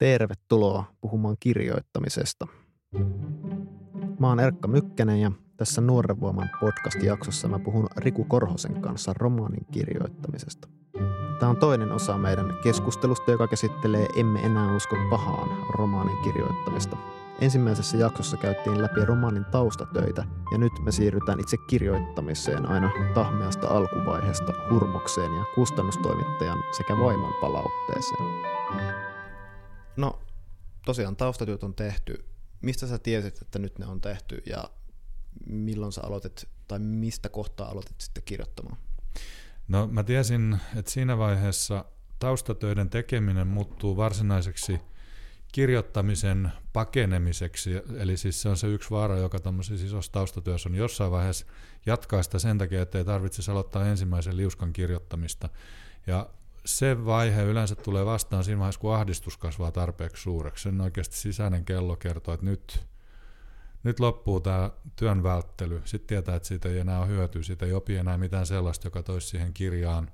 Tervetuloa puhumaan kirjoittamisesta. Mä oon Erkka Mykkänen ja tässä Nuoren Voiman podcast-jaksossa mä puhun Riku Korhosen kanssa romaanin kirjoittamisesta. Tämä on toinen osa meidän keskustelusta, joka käsittelee Emme enää usko pahaan romaanin kirjoittamista. Ensimmäisessä jaksossa käytiin läpi romaanin taustatöitä ja nyt me siirrytään itse kirjoittamiseen aina tahmeasta alkuvaiheesta hurmokseen ja kustannustoimittajan sekä vaimon palautteeseen. No, tosiaan taustatyöt on tehty. Mistä sä tiesit, että nyt ne on tehty ja milloin sä aloitit tai mistä kohtaa aloitit sitten kirjoittamaan? No mä tiesin, että siinä vaiheessa taustatöiden tekeminen muuttuu varsinaiseksi kirjoittamisen pakenemiseksi, eli siis se on se yksi vaara, joka tämmöisessä isossa taustatyössä on jossain vaiheessa jatkaa sitä sen takia, että ei tarvitse aloittaa ensimmäisen liuskan kirjoittamista. Ja se vaihe yleensä tulee vastaan siinä vaiheessa, kun ahdistus kasvaa tarpeeksi suureksi. Sen oikeasti sisäinen kello kertoo, että nyt, nyt loppuu tämä työn välttely. Sitten tietää, että siitä ei enää ole hyötyä, siitä ei opi enää mitään sellaista, joka toisi siihen kirjaan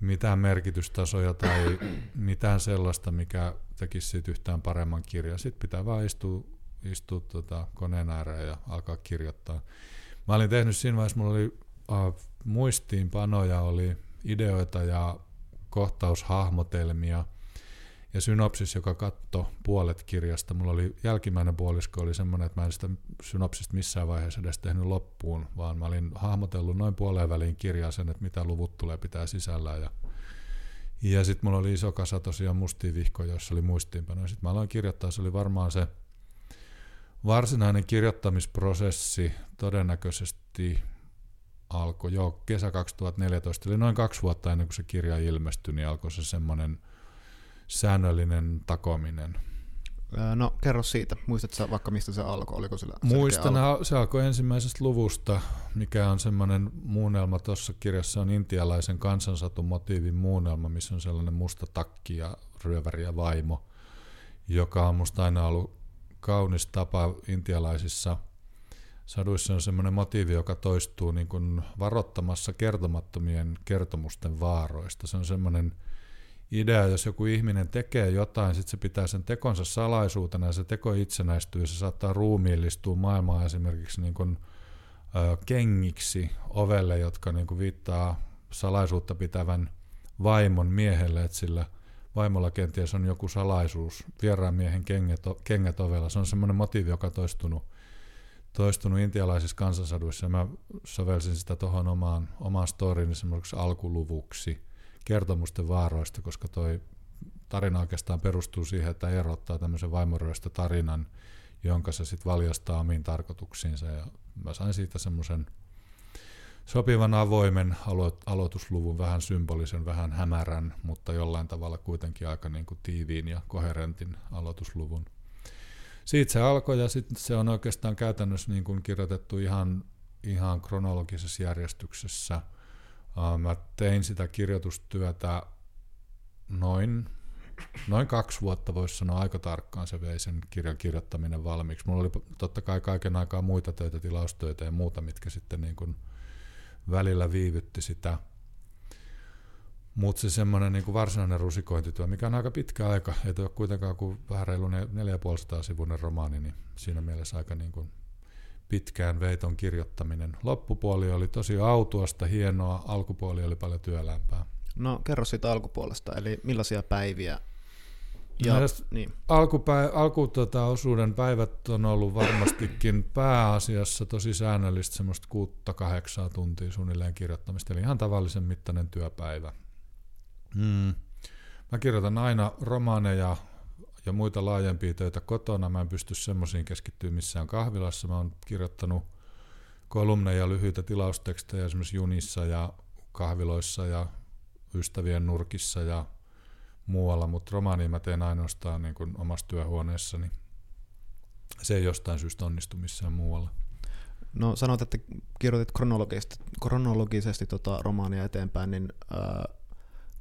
mitään merkitystasoja tai mitään sellaista, mikä tekisi siitä yhtään paremman kirjan. Sitten pitää vaan istua, istua tota koneen ääreen ja alkaa kirjoittaa. Mä olin tehnyt siinä vaiheessa, mulla oli uh, muistiinpanoja, oli ideoita ja kohtaushahmotelmia ja synopsis, joka katto puolet kirjasta. Mulla oli jälkimmäinen puolisko oli semmoinen, että mä en sitä synopsista missään vaiheessa edes tehnyt loppuun, vaan mä olin hahmotellut noin puoleen väliin kirjaa sen, että mitä luvut tulee pitää sisällä ja ja sitten mulla oli iso kasa tosiaan mustia vihkoja, joissa oli muistiinpanoja. Sitten mä aloin kirjoittaa, se oli varmaan se varsinainen kirjoittamisprosessi todennäköisesti alkoi jo kesä 2014, eli noin kaksi vuotta ennen kuin se kirja ilmestyi, niin alkoi se semmoinen säännöllinen takominen. No kerro siitä. Muistatko vaikka mistä se alkoi? Oliko sillä Muistan, alku? se alkoi ensimmäisestä luvusta, mikä on semmoinen muunnelma tuossa kirjassa on intialaisen kansansatun motiivin muunnelma, missä on sellainen musta takki ja ryöväri ja vaimo, joka on musta aina ollut kaunis tapa intialaisissa saduissa on semmoinen motiivi, joka toistuu niin kuin varoittamassa kertomattomien kertomusten vaaroista. Se on semmoinen idea, jos joku ihminen tekee jotain, sitten se pitää sen tekonsa salaisuutena ja se teko itsenäistyy se saattaa ruumiillistua maailmaan esimerkiksi niin kuin, ö, kengiksi ovelle, jotka niin kuin viittaa salaisuutta pitävän vaimon miehelle, että sillä vaimolla kenties on joku salaisuus, vieraan miehen kengät, kengät ovella. Se on semmoinen motiivi, joka on toistunut, toistunut intialaisissa kansansaduissa. Mä sovelsin sitä tuohon omaan, omaan storiin esimerkiksi alkuluvuksi – kertomusten vaaroista, koska toi tarina oikeastaan perustuu siihen, että erottaa tämmöisen vaimoröistä tarinan, jonka se sitten valjastaa omiin tarkoituksiinsa. Ja mä sain siitä semmoisen sopivan avoimen alo- aloitusluvun, vähän symbolisen, vähän hämärän, mutta jollain tavalla kuitenkin aika niin kuin tiiviin ja koherentin aloitusluvun. Siitä se alkoi ja sitten se on oikeastaan käytännössä niin kuin kirjoitettu ihan, ihan kronologisessa järjestyksessä – Mä tein sitä kirjoitustyötä noin, noin kaksi vuotta, voisi sanoa aika tarkkaan se vei sen kirjan kirjoittaminen valmiiksi. Mulla oli totta kai kaiken aikaa muita töitä, tilaustöitä ja muuta, mitkä sitten niin kuin välillä viivytti sitä. Mutta se semmoinen niin varsinainen rusikointityö, mikä on aika pitkä aika, ei ole kuitenkaan kuin vähän reilu 4500 sivuinen romaani, niin siinä mielessä aika niin kuin pitkään veiton kirjoittaminen. Loppupuoli oli tosi autuasta, hienoa, alkupuoli oli paljon työlämpää. No kerro siitä alkupuolesta, eli millaisia päiviä? Ja, no, niin. alkupä, alku tota, osuuden päivät on ollut varmastikin pääasiassa tosi säännöllistä, semmoista kuutta kahdeksaa tuntia suunnilleen kirjoittamista, eli ihan tavallisen mittainen työpäivä. Hmm. Mä kirjoitan aina romaaneja ja muita laajempia töitä kotona. Mä en pysty semmoisiin keskittyä missään kahvilassa. Mä oon kirjoittanut kolumneja, lyhyitä tilaustekstejä esimerkiksi junissa ja kahviloissa ja ystävien nurkissa ja muualla, mutta romaania mä teen ainoastaan niin kuin omassa työhuoneessani. Se ei jostain syystä onnistu missään muualla. No sanoit, että kirjoitit kronologisesti, kronologisesti tota romaania eteenpäin, niin äh,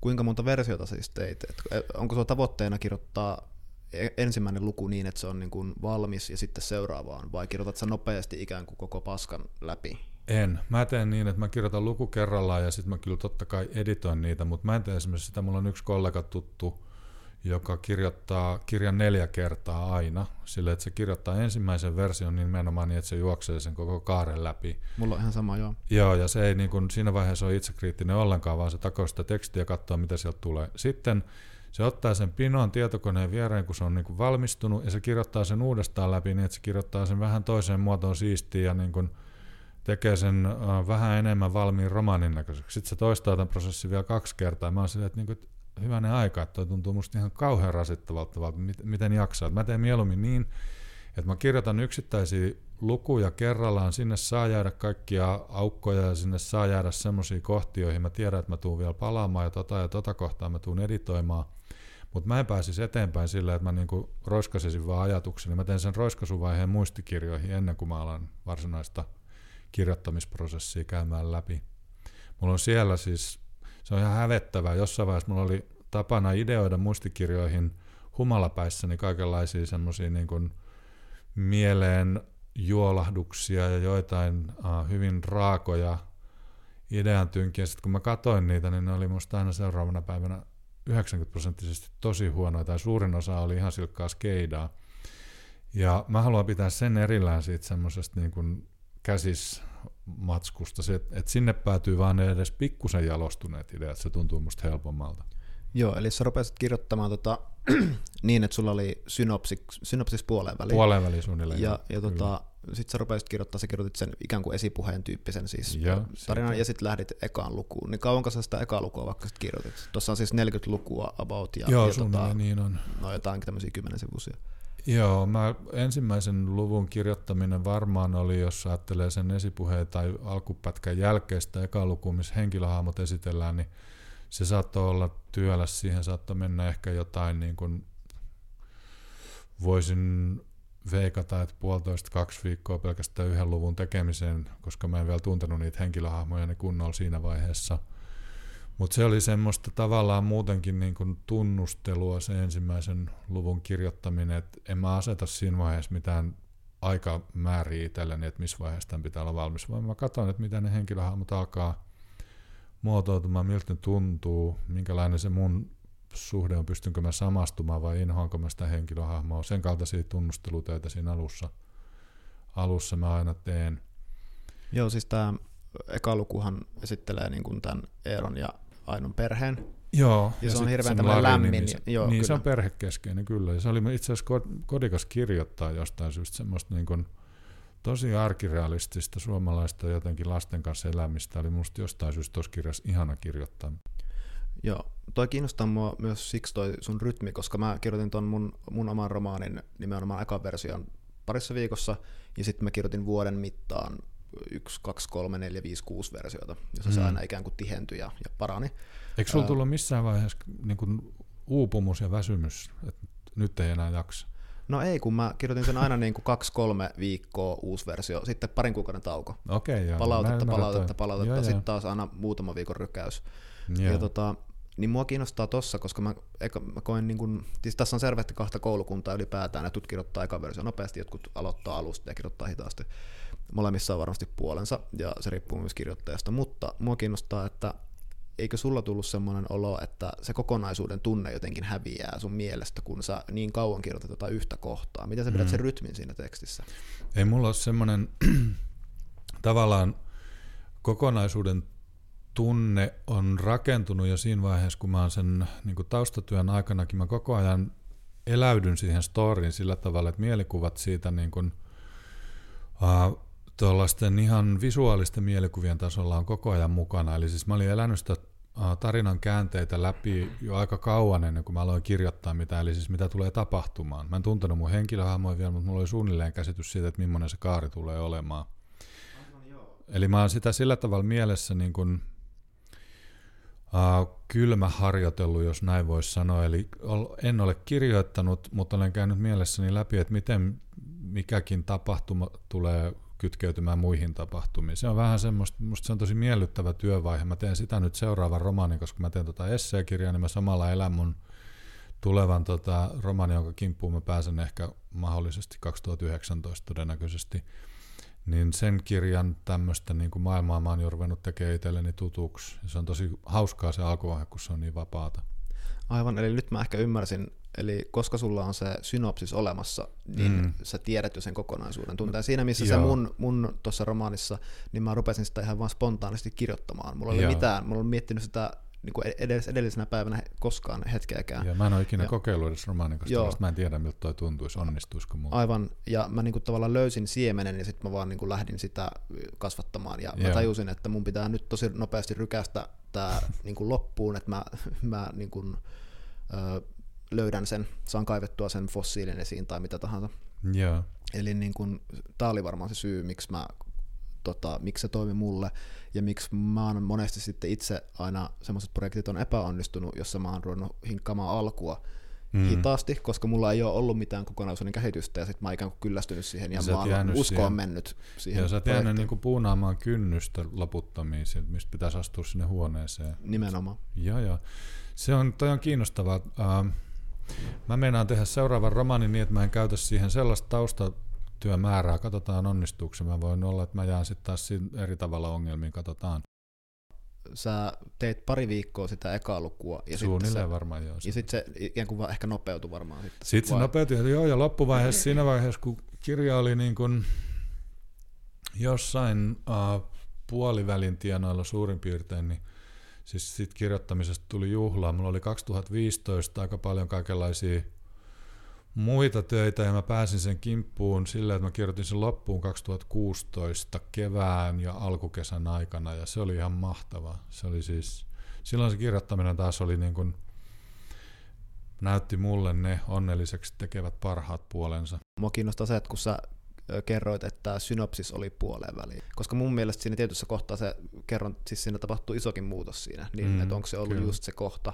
kuinka monta versiota siis teit? Et, onko sulla tavoitteena kirjoittaa E- ensimmäinen luku niin, että se on niin kuin valmis ja sitten seuraavaan, vai kirjoitat sä nopeasti ikään kuin koko paskan läpi? En. Mä teen niin, että mä kirjoitan luku kerrallaan ja sitten mä kyllä totta kai editoin niitä, mutta mä en tee esimerkiksi sitä. Mulla on yksi kollega tuttu, joka kirjoittaa kirjan neljä kertaa aina, sillä että se kirjoittaa ensimmäisen version nimenomaan niin, että se juoksee sen koko kaaren läpi. Mulla on ihan sama, joo. Joo, ja se ei niin kuin, siinä vaiheessa ole itsekriittinen ollenkaan, vaan se takaa sitä tekstiä ja katsoo, mitä sieltä tulee. Sitten se ottaa sen pinoon tietokoneen viereen, kun se on niin kuin valmistunut, ja se kirjoittaa sen uudestaan läpi niin, että se kirjoittaa sen vähän toiseen muotoon siistiä ja niin kuin tekee sen uh, vähän enemmän valmiin romaanin näköiseksi. Sitten se toistaa tämän prosessin vielä kaksi kertaa. Mä oon silleen, että, niin kuin, että hyvänen aika, että toi tuntuu musta ihan kauhean rasittavalta, miten jaksaa. Mä teen mieluummin niin, että mä kirjoitan yksittäisiä lukuja kerrallaan, sinne saa jäädä kaikkia aukkoja ja sinne saa jäädä semmoisia kohtia, joihin mä tiedän, että mä tuun vielä palaamaan ja tota ja tota kohtaa mä tuun editoimaan. Mutta mä en pääsisi eteenpäin sillä, että mä niinku roiskasisin vaan ajatukseni. Mä teen sen roiskasuvaiheen muistikirjoihin ennen kuin mä alan varsinaista kirjoittamisprosessia käymään läpi. Mulla on siellä siis, se on ihan hävettävää. Jossain vaiheessa mulla oli tapana ideoida muistikirjoihin humalapäissäni kaikenlaisia semmoisia niin mieleen juolahduksia ja joitain uh, hyvin raakoja idean tynkiä. Sitten kun mä katoin niitä, niin ne oli musta aina seuraavana päivänä 90 prosenttisesti tosi huonoja, tai suurin osa oli ihan silkkaa skeidaa. Ja mä haluan pitää sen erillään siitä semmoisesta niin kuin käsismatskusta, se, että sinne päätyy vaan ne edes pikkusen jalostuneet ideat, se tuntuu musta helpommalta. Joo, eli sä rupesit kirjoittamaan tota, niin, että sulla oli synopsis, synopsis puoleen väliin. Puoleen väliin suunnilleen. Ja, ja tota, sitten sä rupesit kirjoittaa, sä kirjoitit sen ikään kuin esipuheen tyyppisen siis ja, tarinan, siitä. ja sitten lähdit ekaan lukuun. Niin kauanko sä sitä ekaa lukua vaikka sit kirjoitit? Tuossa on siis 40 lukua about, ja, Joo, ja tota, niin on. No jotain tämmöisiä kymmenen sivuisia. Joo, mä ensimmäisen luvun kirjoittaminen varmaan oli, jos ajattelee sen esipuheen tai alkupätkän jälkeistä eka luku, missä henkilöhahmot esitellään, niin se saattoi olla työläs, siihen saattoi mennä ehkä jotain niin kuin voisin veikata, että puolitoista kaksi viikkoa pelkästään yhden luvun tekemiseen, koska mä en vielä tuntenut niitä henkilöhahmoja ne kunnolla siinä vaiheessa. Mutta se oli semmoista tavallaan muutenkin niin kuin tunnustelua se ensimmäisen luvun kirjoittaminen, että en mä aseta siinä vaiheessa mitään aikamääriä itselleni, että missä vaiheessa tämän pitää olla valmis, vaan mä katson, että miten ne henkilöhahmot alkaa muotoutumaan, miltä ne tuntuu, minkälainen se mun suhde on, pystynkö mä samastumaan vai inhoanko mä sitä henkilöhahmoa. Sen kaltaisia tunnustelutöitä siinä alussa, alussa mä aina teen. Joo, siis tämä eka lukuhan esittelee niin tämän Eeron ja Ainon perheen. Joo. Ja, ja se on hirveän tämmöinen lämmin. Niin, se, joo, niin, kyllä. se on perhekeskeinen, kyllä. Ja se oli itse asiassa kodikas kirjoittaa jostain syystä semmoista niin kuin, tosi arkirealistista suomalaista jotenkin lasten kanssa elämistä. Oli musta jostain syystä tuossa kirjassa ihana kirjoittaa. Joo, toi kiinnostaa mua myös siksi toi sun rytmi, koska mä kirjoitin ton mun, mun oman romaanin nimenomaan eka version parissa viikossa, ja sitten mä kirjoitin vuoden mittaan yksi, kaksi, kolme, neljä, viisi, kuusi versiota, jossa mm. se aina ikään kuin tihentyi ja, ja parani. Eikö sulla tullut missään vaiheessa niin kuin uupumus ja väsymys, että nyt ei enää jaksa? No ei, kun mä kirjoitin sen aina niin kuin kaksi-kolme viikkoa uusi versio, sitten parin kuukauden tauko. Okei, okay, joo. Palautetta, palautetta, palautetta, sitten taas aina muutama viikon rykäys. Joo. Ja tota, niin mua kiinnostaa tossa, koska mä, eka, mä koen, niin kun, siis tässä on selvästi kahta koulukuntaa ylipäätään, jotkut kirjoittaa eka versio nopeasti, jotkut aloittaa alusta ja kirjoittaa hitaasti. Molemmissa on varmasti puolensa, ja se riippuu myös kirjoittajasta, mutta mua kiinnostaa, että eikö sulla tullut semmoinen olo, että se kokonaisuuden tunne jotenkin häviää sun mielestä, kun sä niin kauan kirjoitat jotain yhtä kohtaa? Miten sä pidät mm. sen rytmin siinä tekstissä? Ei mulla ole semmoinen tavallaan kokonaisuuden tunne on rakentunut jo siinä vaiheessa, kun mä oon sen niin taustatyön aikanakin, mä koko ajan eläydyn siihen storyin sillä tavalla, että mielikuvat siitä niin kuin, uh, tuollaisten ihan visuaalisten mielikuvien tasolla on koko ajan mukana. Eli siis mä olin elänyt sitä tarinan käänteitä läpi jo aika kauan ennen kuin mä aloin kirjoittaa mitä, eli siis mitä tulee tapahtumaan. Mä en tuntenut mun henkilöhahmoja vielä, mutta mulla oli suunnilleen käsitys siitä, että millainen se kaari tulee olemaan. Eli mä oon sitä sillä tavalla mielessä niin kuin kylmä harjoitellut, jos näin voisi sanoa. Eli en ole kirjoittanut, mutta olen käynyt mielessäni läpi, että miten mikäkin tapahtuma tulee kytkeytymään muihin tapahtumiin. Se on vähän semmoista, musta se on tosi miellyttävä työvaihe. Mä teen sitä nyt seuraavan romaanin, koska mä teen tota esseekirjaa, niin mä samalla elän mun tulevan tota, romaani, jonka kimppuun mä pääsen ehkä mahdollisesti 2019 todennäköisesti niin sen kirjan tämmöistä niin kuin maailmaa mä oon jo ruvennut tekemään itselleni tutuksi. Ja se on tosi hauskaa se alkuvaihe, kun se on niin vapaata. Aivan, eli nyt mä ehkä ymmärsin, eli koska sulla on se synopsis olemassa, niin mm. sä tiedät jo sen kokonaisuuden. Tunteen siinä, missä Joo. se mun, mun tuossa romaanissa, niin mä rupesin sitä ihan vaan spontaanisti kirjoittamaan. Mulla oli mitään, mulla oli miettinyt sitä niin kuin edes edellisenä päivänä koskaan hetkeäkään. Ja mä en ole ikinä ja, kokeillut edes romaanin kanssa, mä en tiedä miltä toi tuntuisi, onnistuisiko mulla. Aivan, ja mä niin kuin tavallaan löysin siemenen ja sitten mä vaan niin kuin lähdin sitä kasvattamaan ja mä tajusin, että mun pitää nyt tosi nopeasti rykästä tämä niin kuin loppuun, että mä, mä niin kuin, ö, löydän sen, saan kaivettua sen fossiilin esiin tai mitä tahansa. Yeah. Eli niin kuin, tämä oli varmaan se syy, miksi mä tota, miksi se toimi mulle ja miksi mä oon monesti sitten itse aina semmoiset projektit on epäonnistunut, jossa mä oon ruvennut hinkkaamaan alkua mm. hitaasti, koska mulla ei ole ollut mitään kokonaisuuden kehitystä ja sitten mä oon ikään kuin kyllästynyt siihen ja, ja mä oon uskoon siihen, mennyt siihen Ja sä oot jäänyt niin puunaamaan kynnystä loputtomiin, mistä pitäisi astua sinne huoneeseen. Nimenomaan. Joo, joo. Se on, toi on kiinnostavaa. Uh, mä meinaan tehdä seuraavan romaanin niin, että mä en käytä siihen sellaista tausta työmäärää, katsotaan onnistuuko Mä voin olla, että mä jään sitten taas eri tavalla ongelmiin, katsotaan. Sä teit pari viikkoa sitä ekaa lukua. Ja Suunnilleen se, varmaan joo. Ja sitten se ikään kuin ehkä nopeutui varmaan. Sitten, sitten se nopeutui, joo, ja loppuvaiheessa, siinä vaiheessa, kun kirja oli niin kuin jossain uh, puolivälin tienoilla suurin piirtein, niin siis siitä kirjoittamisesta tuli juhlaa. Mulla oli 2015 aika paljon kaikenlaisia muita töitä ja mä pääsin sen kimppuun sillä, että mä kirjoitin sen loppuun 2016 kevään ja alkukesän aikana ja se oli ihan mahtava. Se oli siis, silloin se kirjoittaminen taas oli niin kuin, näytti mulle ne onnelliseksi tekevät parhaat puolensa. Mua kiinnostaa se, että kun sä kerroit, että synopsis oli puoleen väliin. Koska mun mielestä siinä tietyssä kohtaa se kerron, siis siinä tapahtuu isokin muutos siinä, niin mm, että onko se ollut kyllä. just se kohta,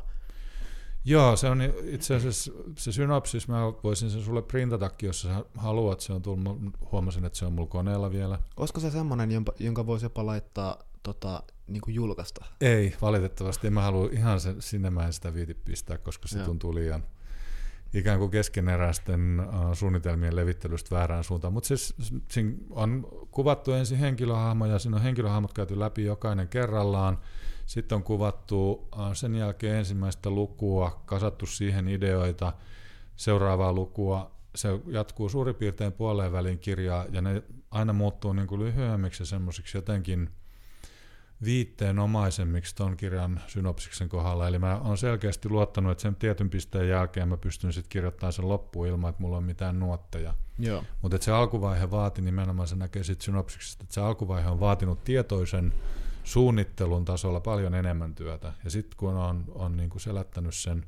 Joo, se on itse asiassa se synopsis, mä voisin sen sulle printatakin, jos sä haluat, se on tullut, huomasin, että se on mulla koneella vielä. Olisiko se semmoinen, jonka voisi jopa laittaa tota, niin kuin julkaista? Ei, valitettavasti, en mä halua ihan sen, sinne mä en sitä viiti pistää, koska se Joo. tuntuu liian ikään kuin keskeneräisten uh, suunnitelmien levittelystä väärään suuntaan. Mutta siis siinä on kuvattu ensin henkilöhahmoja, siinä on henkilöhahmot käyty läpi jokainen kerrallaan, sitten on kuvattu äh, sen jälkeen ensimmäistä lukua, kasattu siihen ideoita, seuraavaa lukua, se jatkuu suurin piirtein puoleen välin kirjaa, ja ne aina muuttuu niin kuin lyhyemmiksi ja semmoisiksi jotenkin viitteenomaisemmiksi ton kirjan synopsiksen kohdalla. Eli mä oon selkeästi luottanut, että sen tietyn pisteen jälkeen mä pystyn sitten kirjoittamaan sen loppuun ilman, että mulla on mitään nuotteja. Mutta se alkuvaihe vaati nimenomaan, se näkee sitten synopsiksesta, että se alkuvaihe on vaatinut tietoisen suunnittelun tasolla paljon enemmän työtä. Ja sitten kun on, on niin kuin selättänyt sen,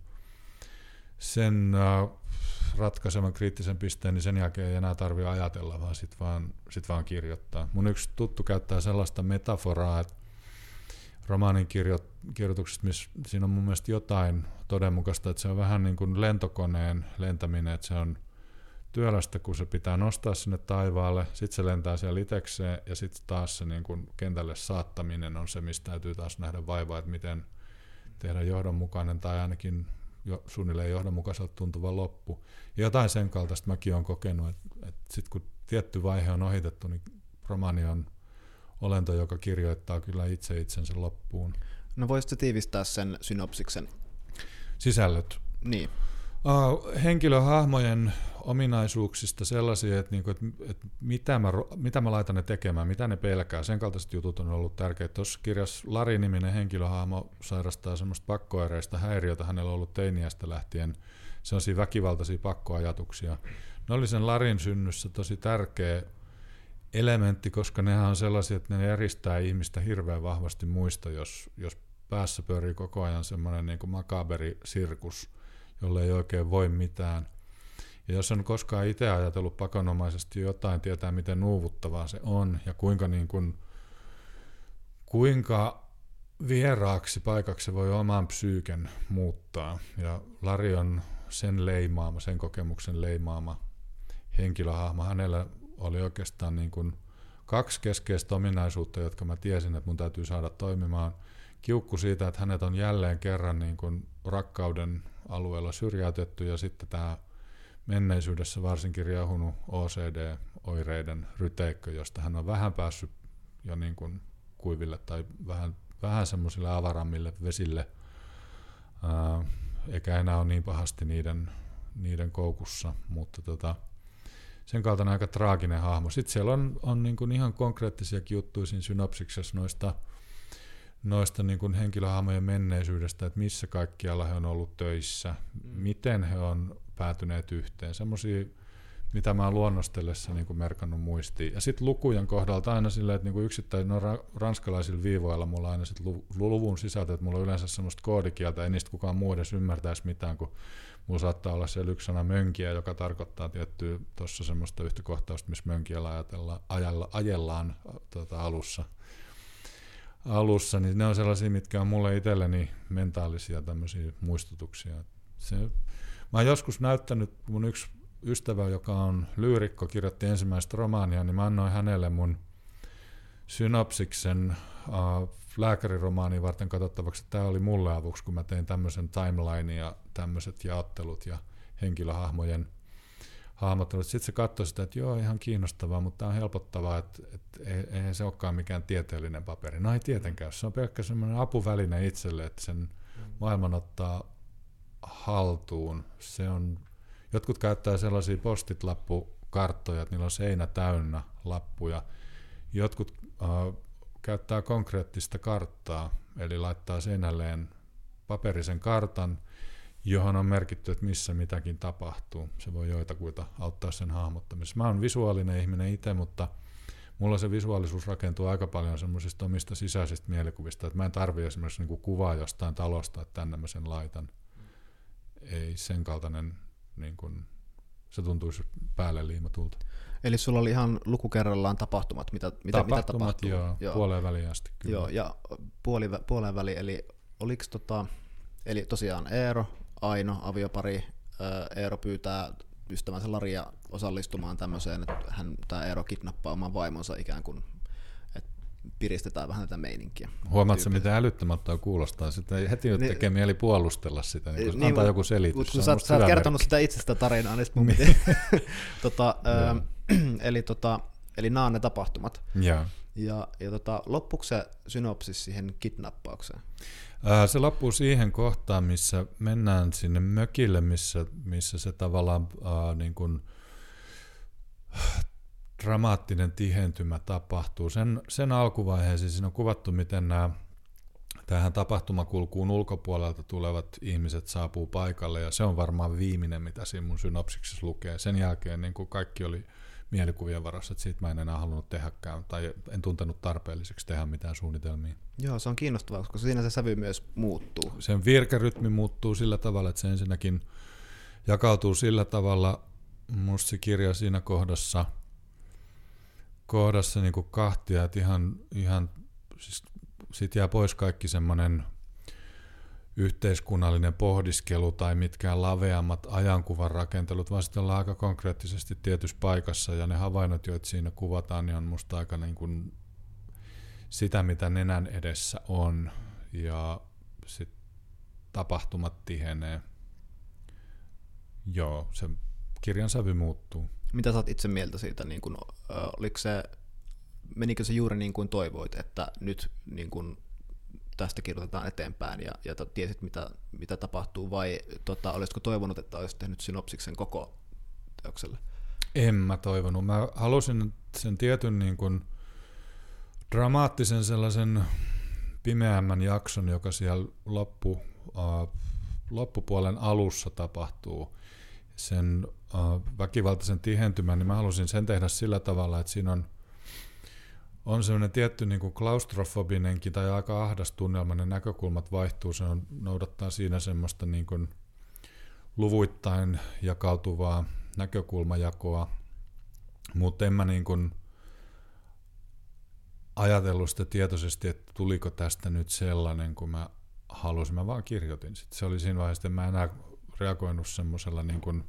sen äh, ratkaisevan kriittisen pisteen, niin sen jälkeen ei enää tarvitse ajatella, vaan sitten vaan, sit vaan kirjoittaa. Mun yksi tuttu käyttää sellaista metaforaa, että romaanin kirjo, kirjoituksesta, missä siinä on mun mielestä jotain todenmukaista, että se on vähän niin kuin lentokoneen lentäminen, että se on – työlästä, kun se pitää nostaa sinne taivaalle, sitten se lentää siellä itekseen ja sitten taas se niin kuin kentälle saattaminen on se, mistä täytyy taas nähdä vaivaa, että miten tehdä johdonmukainen tai ainakin jo, suunnilleen johdonmukaiselta tuntuva loppu. Ja jotain sen kaltaista mäkin olen kokenut, että, että sitten kun tietty vaihe on ohitettu, niin romaani on olento, joka kirjoittaa kyllä itse itsensä loppuun. No voisitko tiivistää sen synopsiksen? Sisällöt. Niin. Henkilöhahmojen ominaisuuksista sellaisia, että, niinku, että, että mitä, mä, mitä mä laitan ne tekemään, mitä ne pelkää. Sen kaltaiset jutut on ollut tärkeitä. Tuossa kirjassa Lari-niminen henkilöhahmo sairastaa semmoista pakkoereista häiriötä. Hänellä on ollut teiniästä lähtien sellaisia väkivaltaisia pakkoajatuksia. Ne oli sen Larin synnyssä tosi tärkeä elementti, koska nehän on sellaisia, että ne eristää ihmistä hirveän vahvasti muista, jos, jos päässä pyörii koko ajan semmoinen niin makaberi sirkus, jolle ei oikein voi mitään. Ja jos on koskaan itse ajatellut pakonomaisesti jotain, tietää miten nuuvuttavaa se on ja kuinka, niin kuin, kuinka vieraaksi paikaksi voi oman psyyken muuttaa. Ja Lari on sen leimaama, sen kokemuksen leimaama henkilöhahmo. Hänellä oli oikeastaan niin kuin kaksi keskeistä ominaisuutta, jotka mä tiesin, että mun täytyy saada toimimaan. Kiukku siitä, että hänet on jälleen kerran niin kuin rakkauden alueella syrjäytetty ja sitten tämä menneisyydessä varsinkin riehunut OCD-oireiden ryteikkö, josta hän on vähän päässyt jo niin kuin kuiville tai vähän, vähän semmoisille avarammille vesille. eikä enää ole niin pahasti niiden, niiden koukussa, mutta tota, sen kaltainen aika traaginen hahmo. Sitten siellä on, on niin kuin ihan konkreettisia juttuja siinä synopsiksessa noista, noista niin kuin henkilöhahmojen menneisyydestä, että missä kaikkialla he on ollut töissä, mm. miten he on päätyneet yhteen. Semmoisia mitä mä oon luonnostellessa niin kuin merkannut muistiin. Ja sitten lukujen kohdalta aina silleen, että niin kuin yksittäin no, ranskalaisilla viivoilla mulla on aina sit luvun sisältö, että mulla on yleensä semmoista koodikieltä, ei niistä kukaan muu edes ymmärtäisi mitään, kun mulla saattaa olla siellä yksi sana mönkiä, joka tarkoittaa tiettyä tuossa semmoista yhtä kohtausta, missä mönkiällä ajatellaan, ajalla, ajellaan tota, alussa. Alussa, niin ne on sellaisia, mitkä on mulle itselleni mentaalisia tämmöisiä muistutuksia. Se, mä oon joskus näyttänyt, mun yksi ystävä, joka on lyyrikko, kirjoitti ensimmäistä romaania, niin mä annoin hänelle mun synopsiksen uh, lääkäriromaani varten katsottavaksi. Tämä oli mulle avuksi, kun mä tein tämmöisen timeline ja tämmöiset jaottelut ja henkilöhahmojen hahmottelut. Sitten se katsoi sitä, että joo, ihan kiinnostavaa, mutta on helpottavaa, että, että eihän se olekaan mikään tieteellinen paperi. No ei tietenkään, se on pelkkä semmoinen apuväline itselle, että sen maailman ottaa haltuun. Se on Jotkut käyttää sellaisia postit-lappukarttoja, että niillä on seinä täynnä lappuja. Jotkut äh, käyttää konkreettista karttaa, eli laittaa seinälleen paperisen kartan, johon on merkitty, että missä mitäkin tapahtuu. Se voi joitakuita auttaa sen hahmottamisessa. Mä oon visuaalinen ihminen itse, mutta mulla se visuaalisuus rakentuu aika paljon semmoisista omista sisäisistä mielikuvista, että mä en tarvitse esimerkiksi niinku kuvaa jostain talosta, että tänne mä sen laitan. Ei sen kaltainen niin kuin, se tuntuisi päälle liimatulta. Eli sulla oli ihan luku kerrallaan tapahtumat, mitä, mitä, tapahtumat, mitä tapahtuu? Joo, joo. puoleen väliin asti. Kyllä. Joo, ja puoli, puoleen väliin, eli oliko tota, eli tosiaan Eero, Aino, aviopari, Eero pyytää ystävänsä Laria osallistumaan tämmöiseen, että hän, tämä Eero kidnappaa oman vaimonsa ikään kuin piristetään vähän tätä meininkiä. Huomaatko, mitä älyttömältä kuulostaa? Sitten heti nyt niin, tekee mieli puolustella sitä, niin kun niin, antaa joku selitys. Kun sä, sä oot kertonut sitä itsestä tarinaa, niin mun piti. tota, eli, tota, eli nämä on ne tapahtumat. Ja, ja, ja tota, loppuuko se synopsis siihen kidnappaukseen? Se loppuu siihen kohtaan, missä mennään sinne mökille, missä, missä se tavallaan äh, niin kuin, dramaattinen tihentymä tapahtuu. Sen, sen alkuvaiheessa siinä on kuvattu, miten nämä tähän tapahtumakulkuun ulkopuolelta tulevat ihmiset saapuu paikalle, ja se on varmaan viimeinen, mitä siinä mun synopsiksessa lukee. Sen jälkeen niin kuin kaikki oli mielikuvien varassa, että siitä mä en enää halunnut tehdäkään, tai en tuntenut tarpeelliseksi tehdä mitään suunnitelmia. Joo, se on kiinnostavaa, koska siinä se sävy myös muuttuu. Sen virkerytmi muuttuu sillä tavalla, että se ensinnäkin jakautuu sillä tavalla, musta se kirja siinä kohdassa – kohdassa niin kuin kahtia, että ihan, ihan siis sit jää pois kaikki semmoinen yhteiskunnallinen pohdiskelu tai mitkään laveammat ajankuvan rakentelut, vaan sitten ollaan aika konkreettisesti tietyssä paikassa ja ne havainnot, joita siinä kuvataan, niin on musta aika niin kuin sitä, mitä nenän edessä on ja sitten tapahtumat tihenee. Joo, se kirjan sävy muuttuu. Mitä sä oot itse mieltä siitä, niin kun, oliko se, menikö se juuri niin kuin toivoit, että nyt niin kun tästä kirjoitetaan eteenpäin ja, ja tiesit, mitä, mitä tapahtuu, vai tota, olisitko toivonut, että olisit tehnyt synopsiksen koko teokselle? En mä toivonut. Mä halusin sen tietyn niin kuin dramaattisen sellaisen pimeämmän jakson, joka siellä loppu, uh, loppupuolen alussa tapahtuu sen uh, väkivaltaisen tihentymän, niin mä halusin sen tehdä sillä tavalla, että siinä on, on semmoinen tietty niin kuin klaustrofobinenkin tai aika ahdas tunnelma, ne näkökulmat vaihtuu, se on, noudattaa siinä semmoista niin kuin luvuittain jakautuvaa näkökulmajakoa, mutta en mä niin kuin ajatellut sitä tietoisesti, että tuliko tästä nyt sellainen, kun mä halusin, mä vaan kirjoitin. Sitten se oli siinä vaiheessa, että mä enää reagoinut semmoisella niin kuin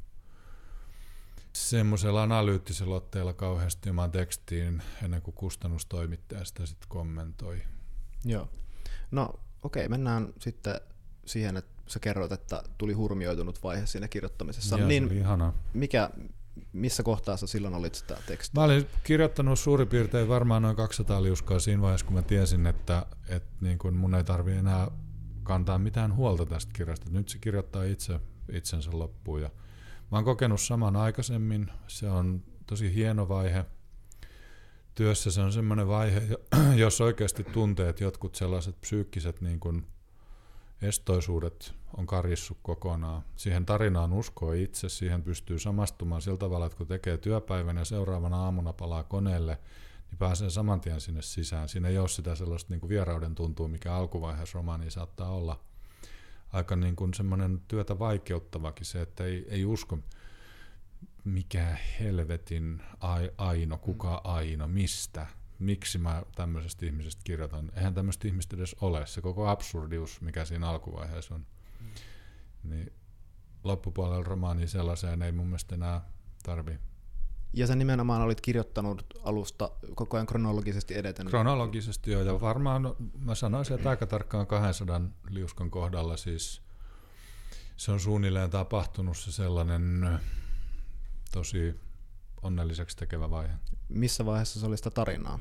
semmoisella analyyttisella otteella kauheasti omaan tekstiin ennen kuin kustannustoimittaja sitä sitten kommentoi. Joo. No okei, mennään sitten siihen, että sä kerroit, että tuli hurmioitunut vaihe siinä kirjoittamisessa. Joo, niin se oli ihana. Mikä, missä kohtaa sä silloin olit sitä tekstiä? Mä olin kirjoittanut suurin piirtein varmaan noin 200 liuskaa siinä vaiheessa, kun mä tiesin, että, että niin kun mun ei tarvi enää kantaa mitään huolta tästä kirjasta. Nyt se kirjoittaa itse itsensä loppuun. Ja mä oon kokenut saman aikaisemmin. Se on tosi hieno vaihe. Työssä se on semmoinen vaihe, jos oikeasti tuntee, että jotkut sellaiset psyykkiset niin kuin estoisuudet on karjissut kokonaan. Siihen tarinaan uskoo itse, siihen pystyy samastumaan sillä tavalla, että kun tekee työpäivän ja seuraavana aamuna palaa koneelle, niin pääsee saman tien sinne sisään. Siinä ei ole sitä sellaista niin kuin vierauden tuntuu, mikä alkuvaiheessa romaani saattaa olla. Aika niin kuin semmoinen työtä vaikeuttavakin se, että ei, ei usko, mikä helvetin Aino, kuka Aino, mistä, miksi mä tämmöisestä ihmisestä kirjoitan. Eihän tämmöistä ihmistä edes ole. Se koko absurdius, mikä siinä alkuvaiheessa on. Mm. Niin loppupuolella romaani sellaiseen ei mun mielestä enää tarvi. Ja sä nimenomaan olit kirjoittanut alusta koko ajan kronologisesti edeten. Kronologisesti joo, ja varmaan mä sanoisin, että aika tarkkaan 200 liuskan kohdalla siis se on suunnilleen tapahtunut se sellainen tosi onnelliseksi tekevä vaihe. Missä vaiheessa se oli sitä tarinaa?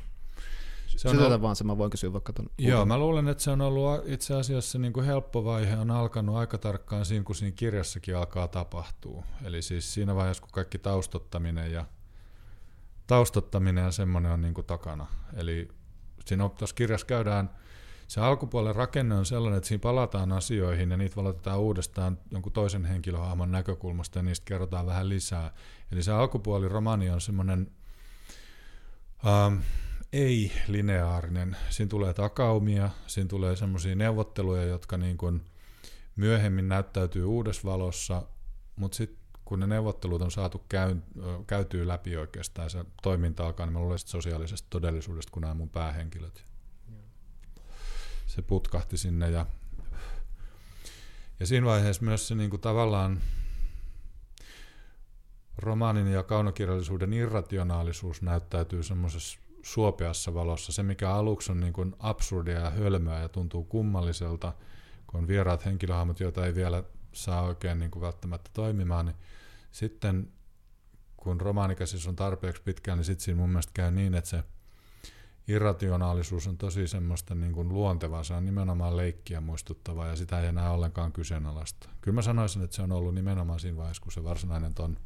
Se on ollut... vaan se, mä voin kysyä vaikka ton Joo, mä luulen, että se on ollut itse asiassa niin kuin helppo vaihe, on alkanut aika tarkkaan siinä, kun siinä kirjassakin alkaa tapahtua. Eli siis siinä vaiheessa, kun kaikki taustottaminen ja taustottaminen ja semmoinen on niin kuin takana. Eli siinä tuossa kirjassa käydään, se alkupuolen rakenne on sellainen, että siinä palataan asioihin ja niitä valotetaan uudestaan jonkun toisen henkilöhahmon näkökulmasta ja niistä kerrotaan vähän lisää. Eli se alkupuoli romani on semmoinen ähm, ei-lineaarinen. Siinä tulee takaumia, siinä tulee semmoisia neuvotteluja, jotka niin kuin myöhemmin näyttäytyy uudessa valossa, mutta sitten kun ne neuvottelut on saatu käy, käytyy läpi oikeastaan se toiminta alkaa, niin mä luulen sosiaalisesta todellisuudesta kuin nämä mun päähenkilöt. Se putkahti sinne ja, ja siinä vaiheessa myös se niin kuin tavallaan romaanin ja kaunokirjallisuuden irrationaalisuus näyttäytyy semmoisessa suopeassa valossa. Se, mikä aluksi on niin kuin absurdia ja hölmöä ja tuntuu kummalliselta, kun on vieraat henkilöhahmot, joita ei vielä saa oikein niin kuin välttämättä toimimaan, niin sitten kun romaanikäsitys on tarpeeksi pitkään, niin sitten siinä mun mielestä käy niin, että se irrationaalisuus on tosi semmoista niin kuin luontevaa, se on nimenomaan leikkiä muistuttavaa ja sitä ei enää ollenkaan kyseenalaista. Kyllä mä sanoisin, että se on ollut nimenomaan siinä vaiheessa, kun se varsinainen ton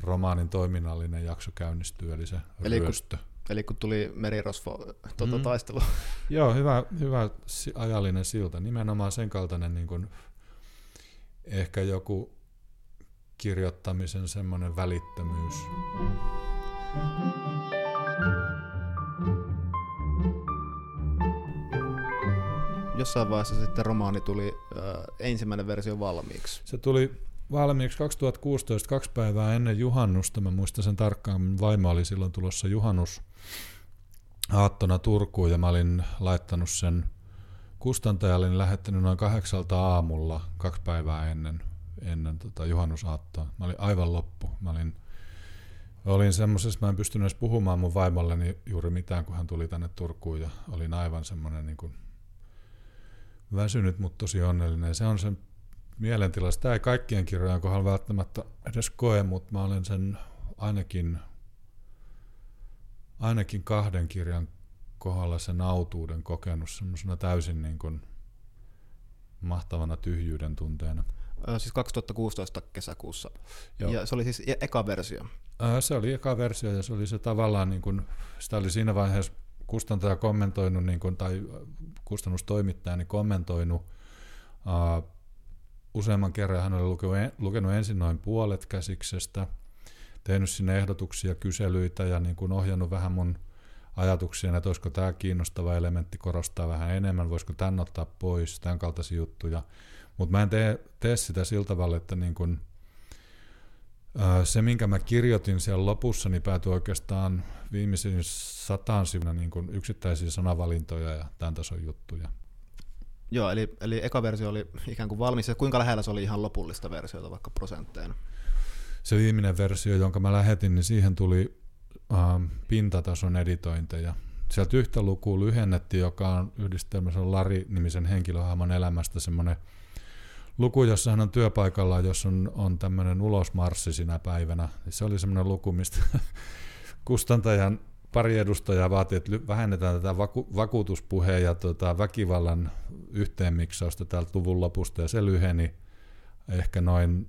romaanin toiminnallinen jakso käynnistyy, eli se eli ryöstö. Kun, eli kun tuli merirosvo tuota, mm. taistelu. Joo, hyvä, hyvä ajallinen silta. Nimenomaan sen kaltainen niin kuin, ehkä joku kirjoittamisen semmoinen välittömyys. Jossain vaiheessa sitten romaani tuli äh, ensimmäinen versio valmiiksi. Se tuli valmiiksi 2016, kaksi päivää ennen juhannusta. Mä muistan sen tarkkaan, vaimo oli silloin tulossa juhannus aattona Turkuun ja mä olin laittanut sen kustantajalle, niin lähettänyt noin kahdeksalta aamulla kaksi päivää ennen, ennen tota juhannusaattoa. Mä olin aivan loppu. Mä olin, olin semmoisessa, mä en pystynyt edes puhumaan mun vaimolleni juuri mitään, kun hän tuli tänne Turkuun ja olin aivan semmoinen niin kuin väsynyt, mutta tosi onnellinen. Se on se mielentila. Sitä ei kaikkien kirjojen kohdalla välttämättä edes koe, mutta mä olen sen ainakin, ainakin kahden kirjan kohdalla sen autuuden kokenut semmoisena täysin niin kuin mahtavana tyhjyyden tunteena. Siis 2016 kesäkuussa. Joo. Ja se oli siis e- eka versio. Se oli eka versio ja se oli se tavallaan, niin kuin, sitä oli siinä vaiheessa kustantaja kommentoinut, niin kuin, tai kustannustoimittaja niin kommentoinut uh, useamman kerran. Hän oli lukenut, lukenut ensin noin puolet käsiksestä, tehnyt sinne ehdotuksia, kyselyitä ja niin kuin ohjannut vähän mun ajatuksia, että olisiko tämä kiinnostava elementti korostaa vähän enemmän, voisiko tämän ottaa pois, tämän kaltaisia juttuja. Mutta mä en tee, tee sitä sillä tavalla, että niin kun, se, minkä mä kirjoitin siellä lopussa, niin päätyi oikeastaan viimeisin sataan sivuna niin kun yksittäisiä sanavalintoja ja tämän tason juttuja. Joo, eli, eli eka versio oli ikään kuin valmis, ja kuinka lähellä se oli ihan lopullista versiota vaikka prosentteina? Se viimeinen versio, jonka mä lähetin, niin siihen tuli äh, pintatason editointeja. Sieltä yhtä lukua lyhennettiin, joka on yhdistelmässä Lari-nimisen henkilöhahmon elämästä semmoinen luku, jossa hän on työpaikalla, jos on, on tämmöinen ulosmarssi sinä päivänä. Se oli semmoinen luku, mistä kustantajan pari edustajaa vaati, että vähennetään tätä vaku- vakuutuspuheen ja tota, väkivallan yhteenmiksausta täältä luvun lopusta, ja se lyheni ehkä noin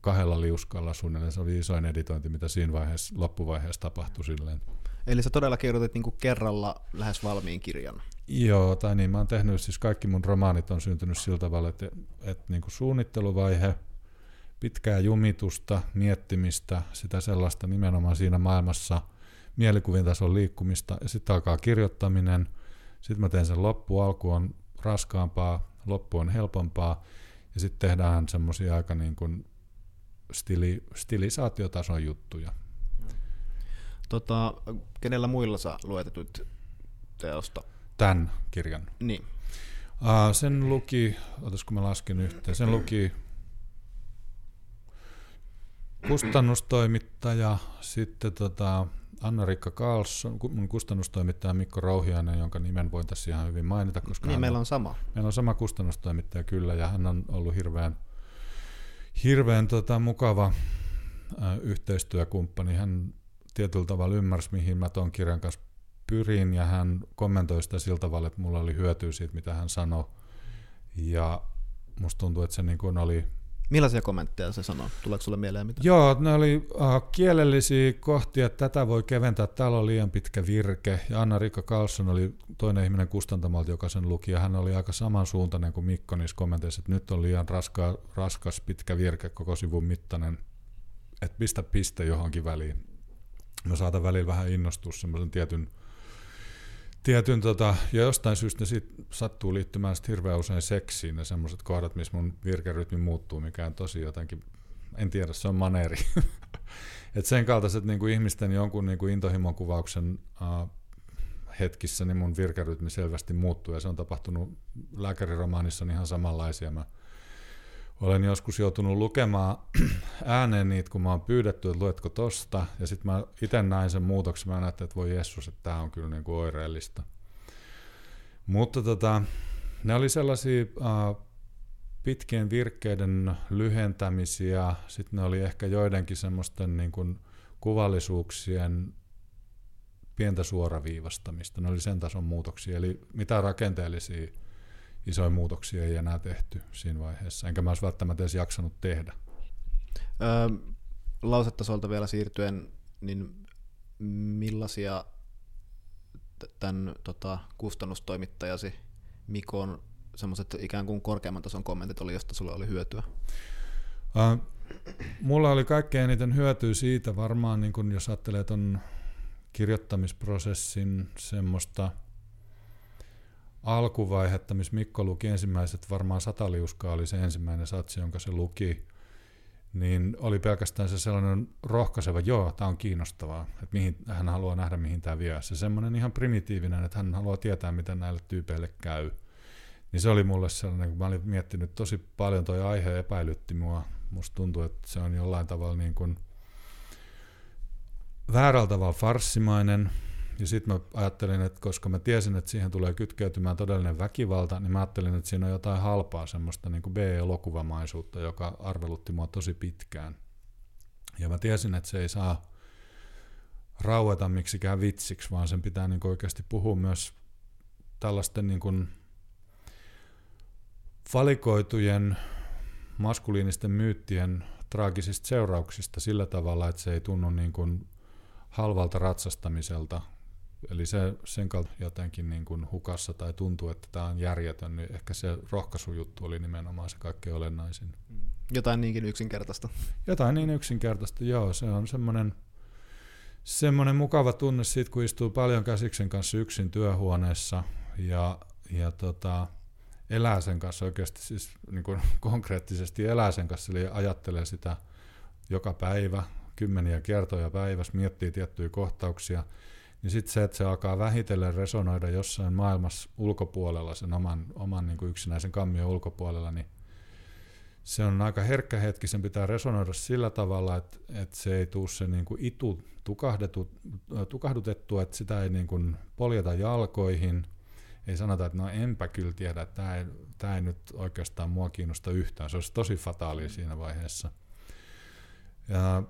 kahdella liuskalla suunnilleen. Se oli isoin editointi, mitä siinä vaiheessa, loppuvaiheessa tapahtui silleen. Eli sä todella kirjoitit niin kerralla lähes valmiin kirjan. Joo, tai niin, mä oon tehnyt, siis kaikki mun romaanit on syntynyt sillä tavalla, että, että niin kuin suunnitteluvaihe, pitkää jumitusta, miettimistä, sitä sellaista nimenomaan siinä maailmassa mielikuvin tason liikkumista, ja sitten alkaa kirjoittaminen, sitten mä teen sen loppu, alku on raskaampaa, loppu on helpompaa, ja sitten tehdään semmoisia aika niin kuin stili, stilisaatiotason juttuja. Tota, kenellä muilla sä luetetut teosta? Tämän kirjan. Niin. Uh, sen luki, otas kun mä lasken yhteen, sen luki kustannustoimittaja, sitten tota Anna-Rikka Karlsson, mun kustannustoimittaja Mikko Rouhiainen, jonka nimen voin tässä ihan hyvin mainita. Koska niin, meillä on, on sama. Meillä on sama kustannustoimittaja kyllä, ja hän on ollut hirveän, hirveän tota, mukava äh, yhteistyökumppani. Hän tietyllä tavalla ymmärsi, mihin mä tuon kirjan kanssa pyrin, ja hän kommentoi sitä sillä tavalla, että mulla oli hyötyä siitä, mitä hän sanoi. Ja musta tuntuu, että se niin kuin oli Millaisia kommentteja se sanoo? Tuleeko sulle mieleen mitään? Joo, ne oli uh, kielellisiä kohtia, että tätä voi keventää, täällä on liian pitkä virke. Ja Anna-Rikka Carlson oli toinen ihminen kustantamalta, joka sen luki, ja hän oli aika samansuuntainen kuin Mikko niissä kommenteissa, että nyt on liian raska, raskas pitkä virke, koko sivun mittainen, että pistä piste johonkin väliin. Mä saatan välillä vähän innostua semmoisen tietyn tietyn, tota, ja jostain syystä sit sattuu liittymään sit hirveän usein seksiin, ne semmoiset kohdat, missä mun virkerytmi muuttuu, mikä on tosi jotenkin, en tiedä, se on maneeri. Et sen kaltaiset niin kuin ihmisten jonkun niin kuin intohimon kuvauksen uh, hetkissä, niin mun virkerytmi selvästi muuttuu, ja se on tapahtunut lääkäriromaanissa ihan samanlaisia. Mä olen joskus joutunut lukemaan ääneen niitä, kun mä oon pyydetty, että luetko tosta, ja sitten mä itse näin sen muutoksen, mä näin, että voi Jessus, että tämä on kyllä niin kuin oireellista. Mutta tota, ne oli sellaisia uh, pitkien virkkeiden lyhentämisiä, sitten ne oli ehkä joidenkin semmoisten niin kuin kuvallisuuksien pientä suoraviivastamista, ne oli sen tason muutoksia, eli mitä rakenteellisia isoja muutoksia ei enää tehty siinä vaiheessa, enkä mä olisi välttämättä edes jaksanut tehdä. Öö, lausetasolta vielä siirtyen, niin millaisia tämän tota, kustannustoimittajasi Mikon semmoiset ikään kuin korkeamman tason kommentit oli, josta sulle oli hyötyä? Uh, mulla oli kaikkein eniten hyötyä siitä varmaan, niin kun jos ajattelee ton kirjoittamisprosessin semmoista – alkuvaihetta, missä Mikko luki ensimmäiset, varmaan sataliuskaa oli se ensimmäinen satsi, jonka se luki, niin oli pelkästään se sellainen rohkaiseva, joo, tämä on kiinnostavaa, että mihin, hän haluaa nähdä, mihin tämä vie. Se semmoinen ihan primitiivinen, että hän haluaa tietää, miten näille tyypeille käy. Niin se oli mulle sellainen, kun mä olin miettinyt tosi paljon, toi aihe epäilytti mua. Musta tuntuu, että se on jollain tavalla niin kuin väärällä tavalla farssimainen, ja sitten mä ajattelin, että koska mä tiesin, että siihen tulee kytkeytymään todellinen väkivalta, niin mä ajattelin, että siinä on jotain halpaa semmoista niin kuin B-elokuvamaisuutta, joka arvelutti mua tosi pitkään. Ja mä tiesin, että se ei saa raueta miksikään vitsiksi, vaan sen pitää niin oikeasti puhua myös tällaisten niin kuin valikoitujen maskuliinisten myyttien traagisista seurauksista sillä tavalla, että se ei tunnu niin kuin halvalta ratsastamiselta, Eli se, sen kautta jotenkin niin kuin hukassa tai tuntuu, että tämä on järjetön, niin ehkä se rohkaisujuttu oli nimenomaan se kaikkein olennaisin. Mm. Jotain niinkin yksinkertaista. Jotain niin yksinkertaista, joo. Se on semmoinen, semmoinen mukava tunne siitä, kun istuu paljon käsiksen kanssa yksin työhuoneessa ja, ja tota, elää sen kanssa oikeasti, siis niin kuin konkreettisesti elää sen kanssa, eli ajattelee sitä joka päivä, kymmeniä kertoja päivässä, miettii tiettyjä kohtauksia – niin sitten se, että se alkaa vähitellen resonoida jossain maailmassa ulkopuolella, sen oman, oman niin kuin yksinäisen kammion ulkopuolella, niin se on aika herkkä hetki, sen pitää resonoida sillä tavalla, että, että se ei tule se niin kuin itu tukahdutettua, että sitä ei niin kuin poljeta jalkoihin, ei sanota, että no enpä kyllä tiedä, että tämä ei, tämä ei nyt oikeastaan mua kiinnosta yhtään, se olisi tosi fataali siinä vaiheessa. Ja,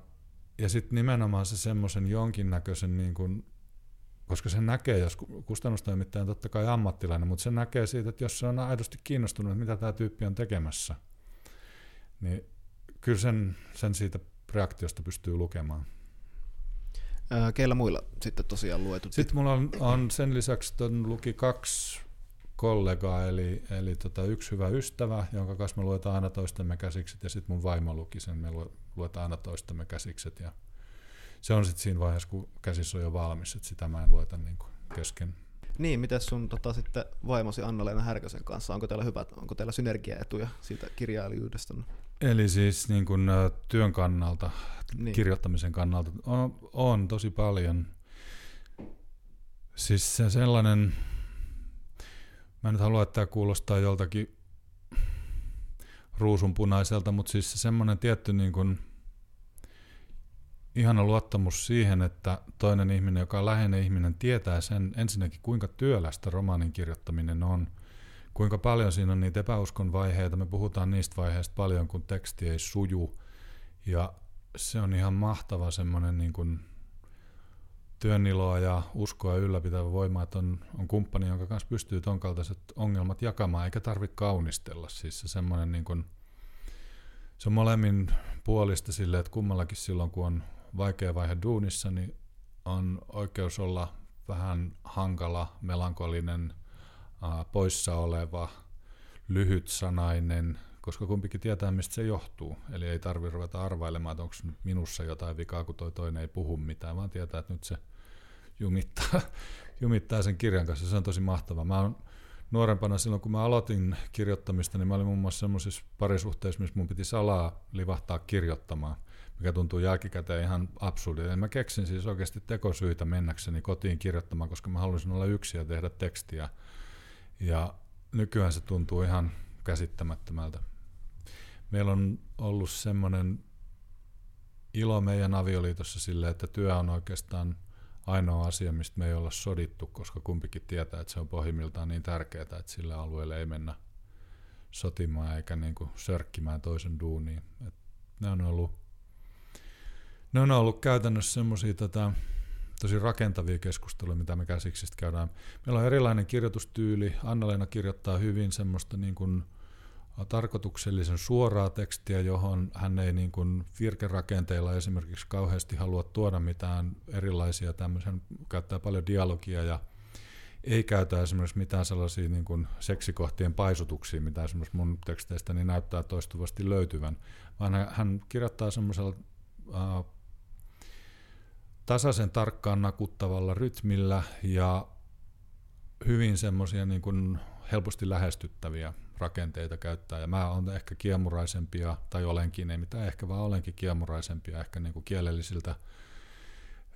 ja sitten nimenomaan se semmoisen jonkinnäköisen niin kuin koska se näkee, jos kustannustoimittaja on totta kai ammattilainen, mutta se näkee siitä, että jos se on aidosti kiinnostunut, mitä tämä tyyppi on tekemässä, niin kyllä sen, sen siitä reaktiosta pystyy lukemaan. Keillä muilla sitten tosiaan luetu? Sitten mulla on, on sen lisäksi ton luki kaksi kollegaa, eli, eli tota yksi hyvä ystävä, jonka kanssa me luetaan aina toistemme käsikset, ja sitten mun vaimo luki sen, me luetaan aina toistemme käsikset, ja se on sitten siinä vaiheessa, kun käsissä on jo valmis, että sitä mä en lueta niin kuin kesken. Niin, miten sun tota, sitten vaimosi Anna-Leena Härkösen kanssa, onko teillä hyvät, onko teillä synergiaetuja siitä kirjailijuudesta? Eli siis niin kuin, työn kannalta, niin. kirjoittamisen kannalta on, on tosi paljon. Siis se sellainen, mä en nyt halua, että tämä kuulostaa joltakin ruusunpunaiselta, mutta siis se semmoinen tietty niin kuin, ihana luottamus siihen, että toinen ihminen, joka on läheinen ihminen, tietää sen ensinnäkin, kuinka työlästä romaanin kirjoittaminen on, kuinka paljon siinä on niitä epäuskon vaiheita. Me puhutaan niistä vaiheista paljon, kun teksti ei suju. Ja se on ihan mahtava semmoinen niin kuin työniloa ja uskoa ylläpitävä voima, että on, on kumppani, jonka kanssa pystyy ton kaltaiset ongelmat jakamaan, eikä tarvitse kaunistella. Siis se semmoinen niin kuin, se on molemmin puolista sille, että kummallakin silloin, kun on vaikea vaihe duunissa, niin on oikeus olla vähän hankala, melankolinen, poissa oleva, lyhytsanainen, koska kumpikin tietää, mistä se johtuu. Eli ei tarvitse ruveta arvailemaan, että onko minussa jotain vikaa, kun toi toinen ei puhu mitään, vaan tietää, että nyt se jumittaa, jumittaa sen kirjan kanssa. Se on tosi mahtavaa. Mä oon nuorempana silloin, kun mä aloitin kirjoittamista, niin mä olin muun muassa semmoisissa parisuhteissa, missä mun piti salaa livahtaa kirjoittamaan, mikä tuntuu jälkikäteen ihan absurdilta. Mä keksin siis oikeasti tekosyitä mennäkseni kotiin kirjoittamaan, koska mä halusin olla yksi ja tehdä tekstiä. Ja nykyään se tuntuu ihan käsittämättömältä. Meillä on ollut semmoinen ilo meidän avioliitossa sille, että työ on oikeastaan – ainoa asia, mistä me ei olla sodittu, koska kumpikin tietää, että se on pohjimmiltaan niin tärkeää, että sillä alueella ei mennä sotimaan eikä niin kuin sörkkimään toisen duuniin. Et ne on ollut, ne on ollut käytännössä semmoisia tota, tosi rakentavia keskusteluja, mitä me käsiksistä käydään. Meillä on erilainen kirjoitustyyli. Anna-Leena kirjoittaa hyvin semmoista niin kuin, tarkoituksellisen suoraa tekstiä, johon hän ei niin kuin virkerakenteilla esimerkiksi kauheasti halua tuoda mitään erilaisia tämmöisen, käyttää paljon dialogia ja ei käytä esimerkiksi mitään sellaisia niin kuin seksikohtien paisutuksia, mitä esimerkiksi mun teksteistä niin näyttää toistuvasti löytyvän, vaan hän kirjoittaa semmoisella äh, tasaisen tarkkaan nakuttavalla rytmillä ja hyvin semmoisia niin kuin helposti lähestyttäviä rakenteita käyttää. Ja mä olen ehkä kiemuraisempia, tai olenkin, ei mitään ehkä, vaan olenkin kiemuraisempia ehkä niin kuin kielellisiltä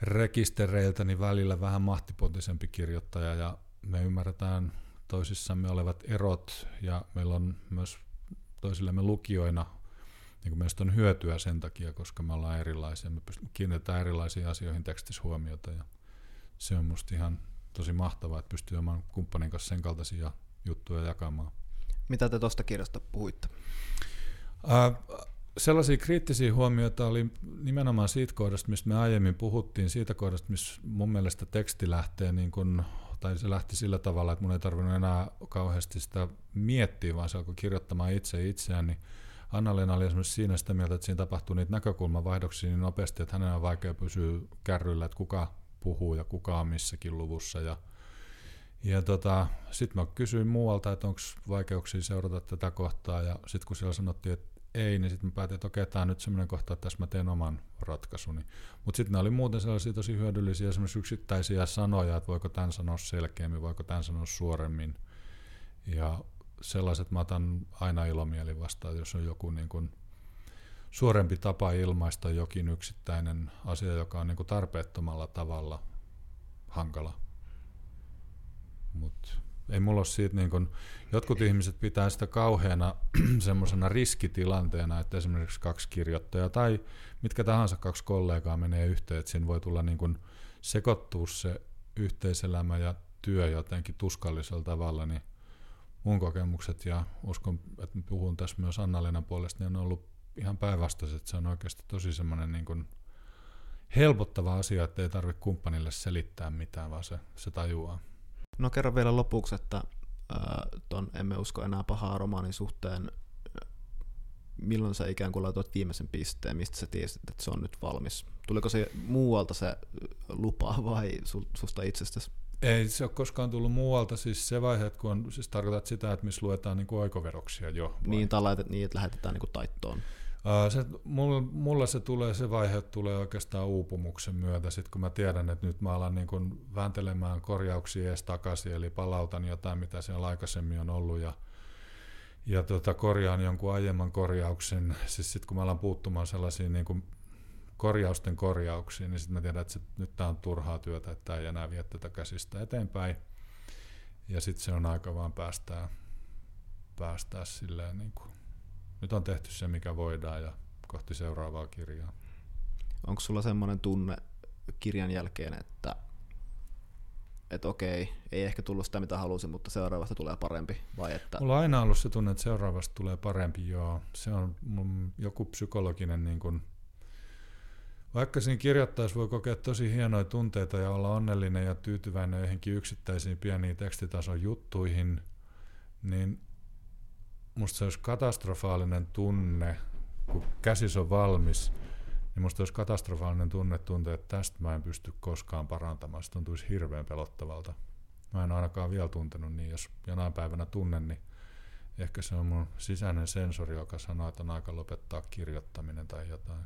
rekistereiltä, niin välillä vähän mahtipontisempi kirjoittaja, ja me ymmärretään toisissamme olevat erot, ja meillä on myös toisillemme lukijoina, niin kuin meistä on hyötyä sen takia, koska me ollaan erilaisia, me kiinnitetään erilaisiin asioihin tekstissä huomiota, ja se on musta ihan tosi mahtavaa, että pystyy oman kumppanin kanssa sen kaltaisia juttuja jakamaan. Mitä te tuosta kirjasta puhuitte? Äh, sellaisia kriittisiä huomioita oli nimenomaan siitä kohdasta, mistä me aiemmin puhuttiin, siitä kohdasta, missä mun mielestä teksti lähtee niin kun, tai se lähti sillä tavalla, että mun ei tarvinnut enää kauheasti sitä miettiä, vaan se alkoi kirjoittamaan itse itseään, niin Anna-Leena oli esimerkiksi siinä sitä mieltä, että siinä tapahtuu niitä näkökulmavaihdoksia niin nopeasti, että hänen on vaikea pysyä kärryllä, että kuka puhuu ja kuka on missäkin luvussa ja ja tota, sitten mä kysyin muualta, että onko vaikeuksia seurata tätä kohtaa, ja sitten kun siellä sanottiin, että ei, niin sitten mä päätin, että okei, tämä on nyt semmoinen kohta, että tässä mä teen oman ratkaisuni. Mutta sitten nämä oli muuten sellaisia tosi hyödyllisiä, esimerkiksi yksittäisiä sanoja, että voiko tämän sanoa selkeämmin, voiko tämän sanoa suoremmin. Ja sellaiset mä otan aina ilomieli vastaan, jos on joku niin kuin suorempi tapa ilmaista jokin yksittäinen asia, joka on niin kuin tarpeettomalla tavalla hankala. Mutta ei mulla ole siitä, niin kun, jotkut ihmiset pitää sitä kauheana semmoisena riskitilanteena, että esimerkiksi kaksi kirjoittajaa tai mitkä tahansa kaksi kollegaa menee yhteen, että siinä voi tulla niin kun sekoittua se yhteiselämä ja työ jotenkin tuskallisella tavalla, niin mun kokemukset ja uskon, että puhun tässä myös anna puolesta, niin on ollut ihan päinvastaiset. Se on oikeasti tosi semmoinen niin kuin helpottava asia, että ei tarvitse kumppanille selittää mitään, vaan se, se tajuaa. No kerran vielä lopuksi, että ton Emme usko enää pahaa romaanin suhteen, milloin sä ikään kuin laitoit viimeisen pisteen, mistä sä tiesit, että se on nyt valmis? Tuliko se muualta se lupa vai susta itsestäsi? Ei se ole koskaan tullut muualta, siis se vaihe, kun on, siis tarkoitat sitä, että missä luetaan niin oikoveroksia jo. Vai? Niin, tai laitet, niin, että lähetetään niin taittoon. Uh, se, mulla, mulla se tulee, se vaihe tulee oikeastaan uupumuksen myötä, sit kun mä tiedän, että nyt mä alan niin kun vääntelemään korjauksia edes takaisin, eli palautan jotain, mitä siellä aikaisemmin on ollut, ja, ja tota, korjaan jonkun aiemman korjauksen, siis sitten kun mä alan puuttumaan sellaisiin niin kun korjausten korjauksiin, niin sitten mä tiedän, että sit, nyt tämä on turhaa työtä, että ei enää vie tätä käsistä eteenpäin. Ja sitten se on aika vaan päästää, päästää silleen, niin kuin, nyt on tehty se, mikä voidaan ja kohti seuraavaa kirjaa. Onko sulla semmoinen tunne kirjan jälkeen, että että okei, ei ehkä tullut sitä mitä halusin, mutta seuraavasta tulee parempi? Vai että... Mulla on aina ollut se tunne, että seuraavasta tulee parempi, joo. Se on joku psykologinen niin kuin vaikka siinä kirjoittaisi voi kokea tosi hienoja tunteita ja olla onnellinen ja tyytyväinen johonkin yksittäisiin pieniin tekstitason juttuihin, niin musta se olisi katastrofaalinen tunne, kun käsis on valmis, niin musta olisi katastrofaalinen tunne tuntea, että tästä mä en pysty koskaan parantamaan. Se tuntuisi hirveän pelottavalta. Mä en ainakaan vielä tuntenut niin, jos jonain päivänä tunnen, niin ehkä se on mun sisäinen sensori, joka sanoo, että on aika lopettaa kirjoittaminen tai jotain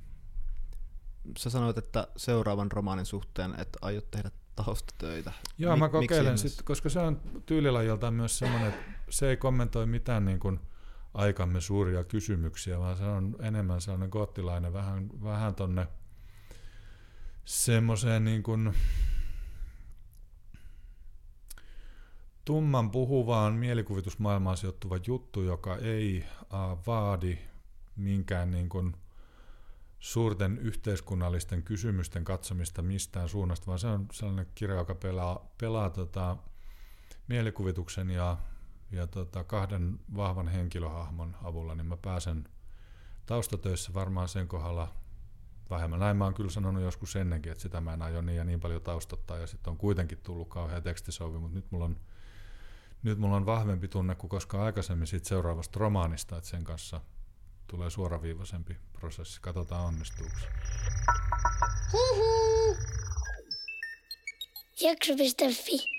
sä sanoit, että seuraavan romaanin suhteen, että aiot tehdä taustatöitä. Joo, Mik, mä kokeilen sitten, koska se on tyylilajiltaan myös semmoinen, että se ei kommentoi mitään niin kuin aikamme suuria kysymyksiä, vaan se on enemmän sellainen kottilainen, vähän, vähän tonne semmoiseen niin kuin tumman puhuvaan mielikuvitusmaailmaan sijoittuva juttu, joka ei vaadi minkään niin kuin – suurten yhteiskunnallisten kysymysten katsomista mistään suunnasta, vaan se on sellainen kirja, joka pelaa, pelaa tota, mielikuvituksen ja, ja tota, kahden vahvan henkilöhahmon avulla, niin mä pääsen taustatöissä varmaan sen kohdalla vähemmän. Näin mä oon kyllä sanonut joskus ennenkin, että sitä mä en aio niin ja niin paljon taustattaa, ja sitten on kuitenkin tullut kauhean tekstisovi, mutta nyt mulla on nyt mulla on vahvempi tunne kuin koskaan aikaisemmin siitä seuraavasta romaanista, että sen kanssa – tulee suoraviivaisempi prosessi. Katsotaan onnistuuko. Jakso.fi